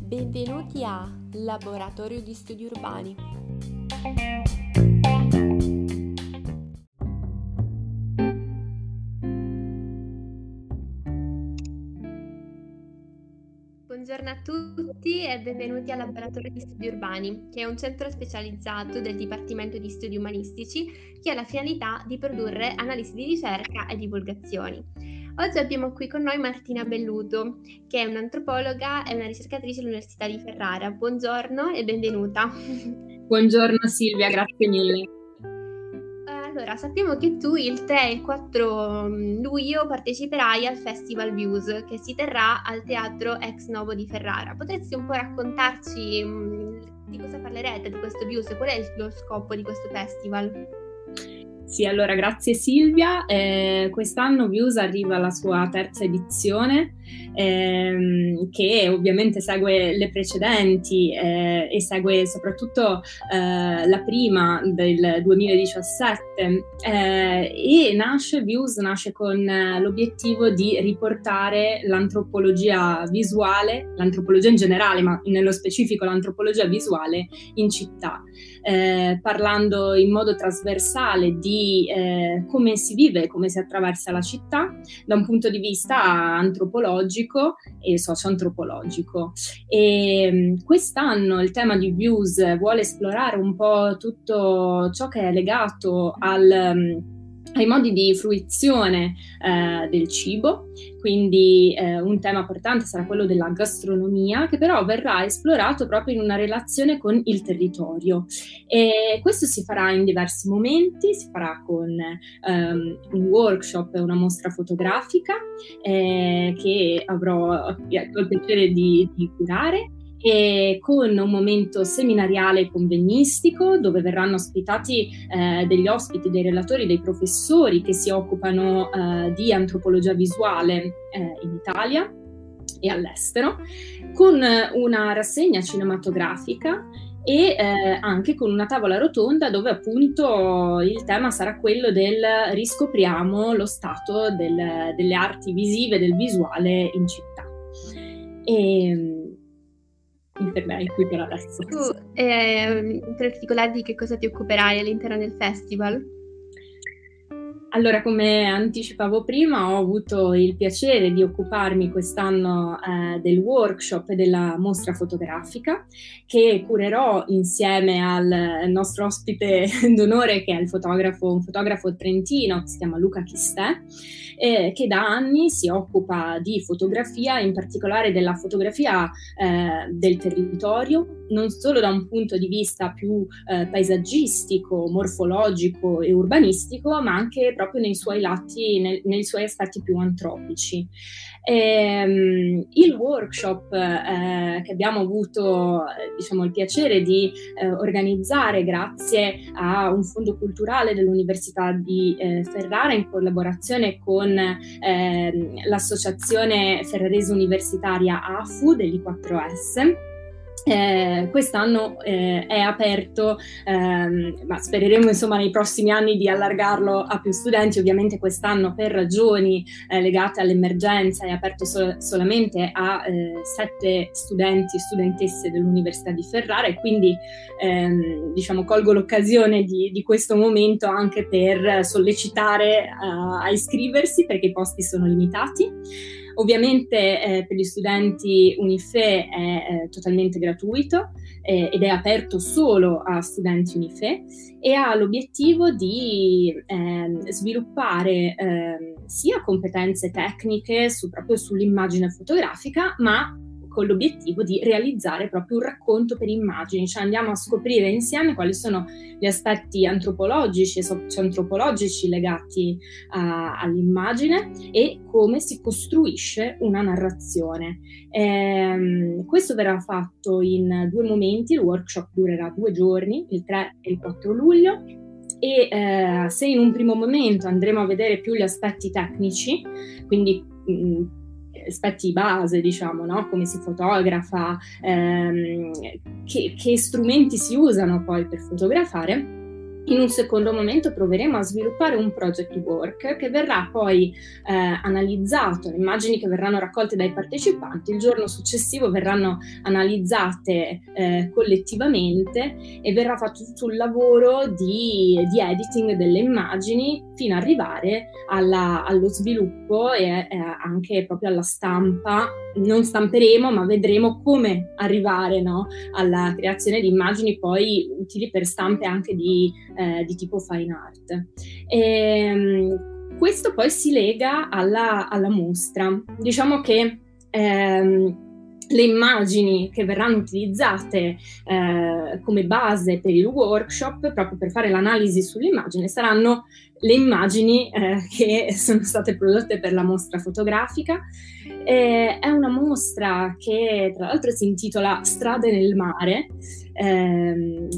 Benvenuti a Laboratorio di Studi Urbani. Buongiorno a tutti e benvenuti al Laboratorio di Studi Urbani, che è un centro specializzato del Dipartimento di Studi Umanistici che ha la finalità di produrre analisi di ricerca e divulgazioni. Oggi abbiamo qui con noi Martina Belluto, che è un'antropologa e una ricercatrice all'Università di Ferrara. Buongiorno e benvenuta. Buongiorno Silvia, grazie mille. Allora, sappiamo che tu il 3 e il 4 mm, luglio parteciperai al Festival Views che si terrà al Teatro Ex Novo di Ferrara. Potresti un po' raccontarci mm, di cosa parlerete di questo Views e qual è lo scopo di questo festival? Sì, allora grazie Silvia. Eh, quest'anno Views arriva alla sua terza edizione, ehm, che ovviamente segue le precedenti eh, e segue soprattutto eh, la prima del 2017 eh, e nasce, Views nasce con l'obiettivo di riportare l'antropologia visuale, l'antropologia in generale, ma nello specifico l'antropologia visuale in città, eh, parlando in modo trasversale di eh, come si vive, come si attraversa la città da un punto di vista antropologico e socio-antropologico. E mm, quest'anno il tema di Views vuole esplorare un po' tutto ciò che è legato al mm, ai modi di fruizione eh, del cibo, quindi eh, un tema portante sarà quello della gastronomia, che però verrà esplorato proprio in una relazione con il territorio. E questo si farà in diversi momenti, si farà con um, un workshop una mostra fotografica eh, che avrò il piacere di, di curare e con un momento seminariale convegnistico dove verranno ospitati eh, degli ospiti, dei relatori, dei professori che si occupano eh, di antropologia visuale eh, in Italia e all'estero, con una rassegna cinematografica e eh, anche con una tavola rotonda dove appunto il tema sarà quello del riscopriamo lo stato del, delle arti visive, del visuale in città. E, mi fermerei qui per adesso. Tu, eh, particolare di che cosa ti occuperai all'interno del festival? Allora, come anticipavo prima, ho avuto il piacere di occuparmi quest'anno eh, del workshop della mostra fotografica che curerò insieme al nostro ospite d'onore che è il fotografo, un fotografo trentino si chiama Luca Chistè, eh, che da anni si occupa di fotografia, in particolare della fotografia eh, del territorio, non solo da un punto di vista più eh, paesaggistico, morfologico e urbanistico, ma anche proprio nei suoi lati, nel, nei suoi aspetti più antropici. Ehm, il workshop eh, che abbiamo avuto diciamo, il piacere di eh, organizzare grazie a un fondo culturale dell'Università di eh, Ferrara in collaborazione con ehm, l'associazione ferrarese universitaria AFU dell'I4S eh, quest'anno eh, è aperto, ehm, ma spereremo insomma nei prossimi anni di allargarlo a più studenti. Ovviamente quest'anno per ragioni eh, legate all'emergenza è aperto sol- solamente a eh, sette studenti e studentesse dell'Università di Ferrara e quindi ehm, diciamo colgo l'occasione di, di, questo momento anche per sollecitare a iscriversi perché i posti sono limitati. Ovviamente eh, per gli studenti Unife è eh, totalmente gratuito eh, ed è aperto solo a studenti Unife e ha l'obiettivo di ehm, sviluppare ehm, sia competenze tecniche su, proprio sull'immagine fotografica, ma con l'obiettivo di realizzare proprio un racconto per immagini, cioè andiamo a scoprire insieme quali sono gli aspetti antropologici e socioantropologici legati a, all'immagine e come si costruisce una narrazione. Ehm, questo verrà fatto in due momenti, il workshop durerà due giorni, il 3 e il 4 luglio, e eh, se in un primo momento andremo a vedere più gli aspetti tecnici, quindi mh, aspetti base, diciamo, no? come si fotografa, ehm, che, che strumenti si usano poi per fotografare in un secondo momento proveremo a sviluppare un project work che verrà poi eh, analizzato, le immagini che verranno raccolte dai partecipanti il giorno successivo verranno analizzate eh, collettivamente e verrà fatto tutto un lavoro di, di editing delle immagini fino ad arrivare alla, allo sviluppo e eh, anche proprio alla stampa. Non stamperemo, ma vedremo come arrivare no, alla creazione di immagini poi utili per stampe anche di eh, di tipo fine art. E, ehm, questo poi si lega alla, alla mostra. Diciamo che ehm, le immagini che verranno utilizzate eh, come base per il workshop, proprio per fare l'analisi sull'immagine, saranno le immagini eh, che sono state prodotte per la mostra fotografica. Eh, è una mostra che tra l'altro si intitola Strade nel mare. Ehm,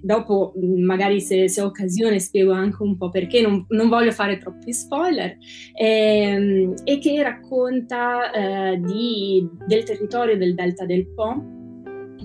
dopo magari se, se, ho occasione spiego anche un po' perché, non, non voglio fare troppi spoiler, ehm, e che racconta eh, di, del territorio del Delta del Po,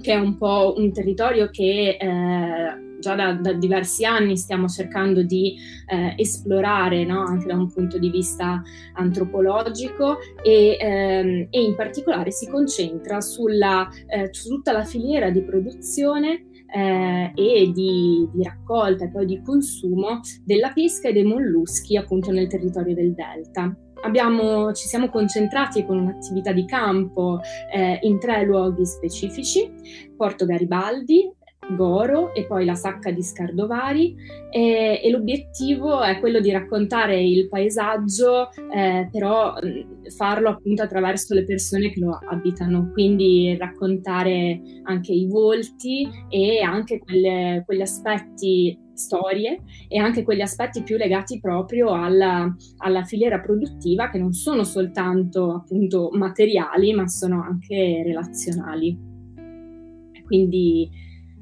che è un po' un territorio che eh, già da, da, diversi anni stiamo cercando di eh, esplorare no? anche da un punto di vista antropologico e, ehm, e in particolare si concentra sulla, eh, su tutta la filiera di produzione eh, e di, di, raccolta e poi di consumo della pesca e dei molluschi appunto nel territorio del delta. Abbiamo, ci siamo concentrati con un'attività di campo eh, in tre luoghi specifici, Porto Garibaldi, Goro e poi la Sacca di Scardovari e, e l'obiettivo è quello di raccontare il paesaggio eh, però farlo appunto attraverso le persone che lo abitano quindi raccontare anche i volti e anche quelle, quegli aspetti storie e anche quegli aspetti più legati proprio alla, alla, filiera produttiva che non sono soltanto appunto materiali ma sono anche relazionali. Quindi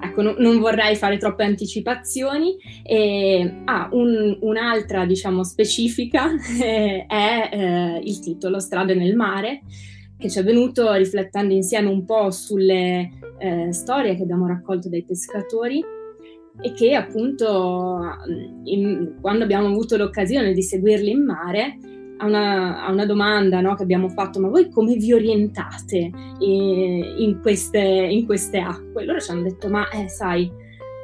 Ecco, no, non vorrei fare troppe anticipazioni. E, ah, un, un'altra, diciamo, specifica eh, è eh, il titolo Strade nel mare, che ci è venuto riflettendo insieme un po' sulle eh, storie che abbiamo raccolto dai pescatori e che appunto in, quando abbiamo avuto l'occasione di seguirli in mare a una, a una domanda no, che abbiamo fatto, ma voi come vi orientate in, in, queste, in queste, acque? Loro ci hanno detto, ma eh, sai,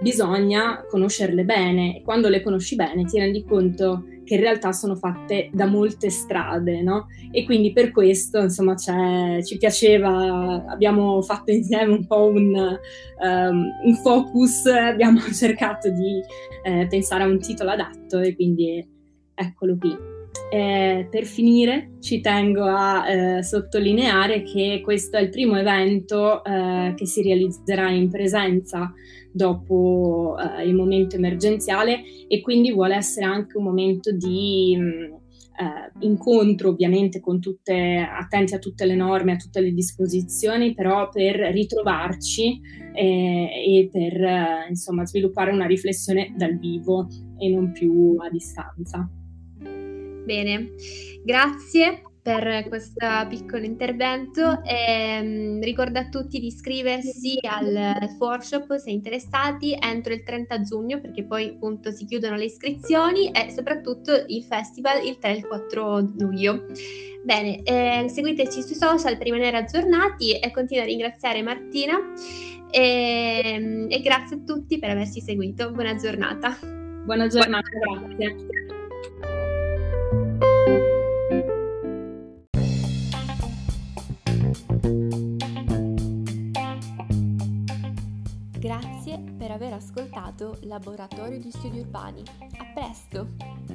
bisogna conoscerle bene e quando le conosci bene ti rendi conto che in realtà sono fatte da molte strade, no? E quindi per questo, insomma, ci piaceva, abbiamo fatto insieme un po' un, um, un focus, abbiamo cercato di eh, pensare a un titolo adatto e quindi eccolo qui. Eh, per finire ci tengo a eh, sottolineare che questo è il primo evento eh, che si realizzerà in presenza dopo eh, il momento emergenziale e quindi vuole essere anche un momento di mh, mm, eh, incontro ovviamente con tutte, attenti a tutte le norme, a tutte le disposizioni, però per ritrovarci eh, e per insomma sviluppare una riflessione dal vivo e non più a distanza. Bene, grazie per questo piccolo intervento e um, ricordo a tutti di iscriversi al workshop se interessati entro il 30 giugno perché poi appunto si chiudono le iscrizioni e soprattutto il festival il 3 e il 4 luglio. Bene, eh, seguiteci sui social per rimanere aggiornati e continuo a ringraziare Martina e, e grazie a tutti per averci seguito. Buona giornata. Buona giornata, grazie. Ascoltato Laboratorio di Studi Urbani. A presto!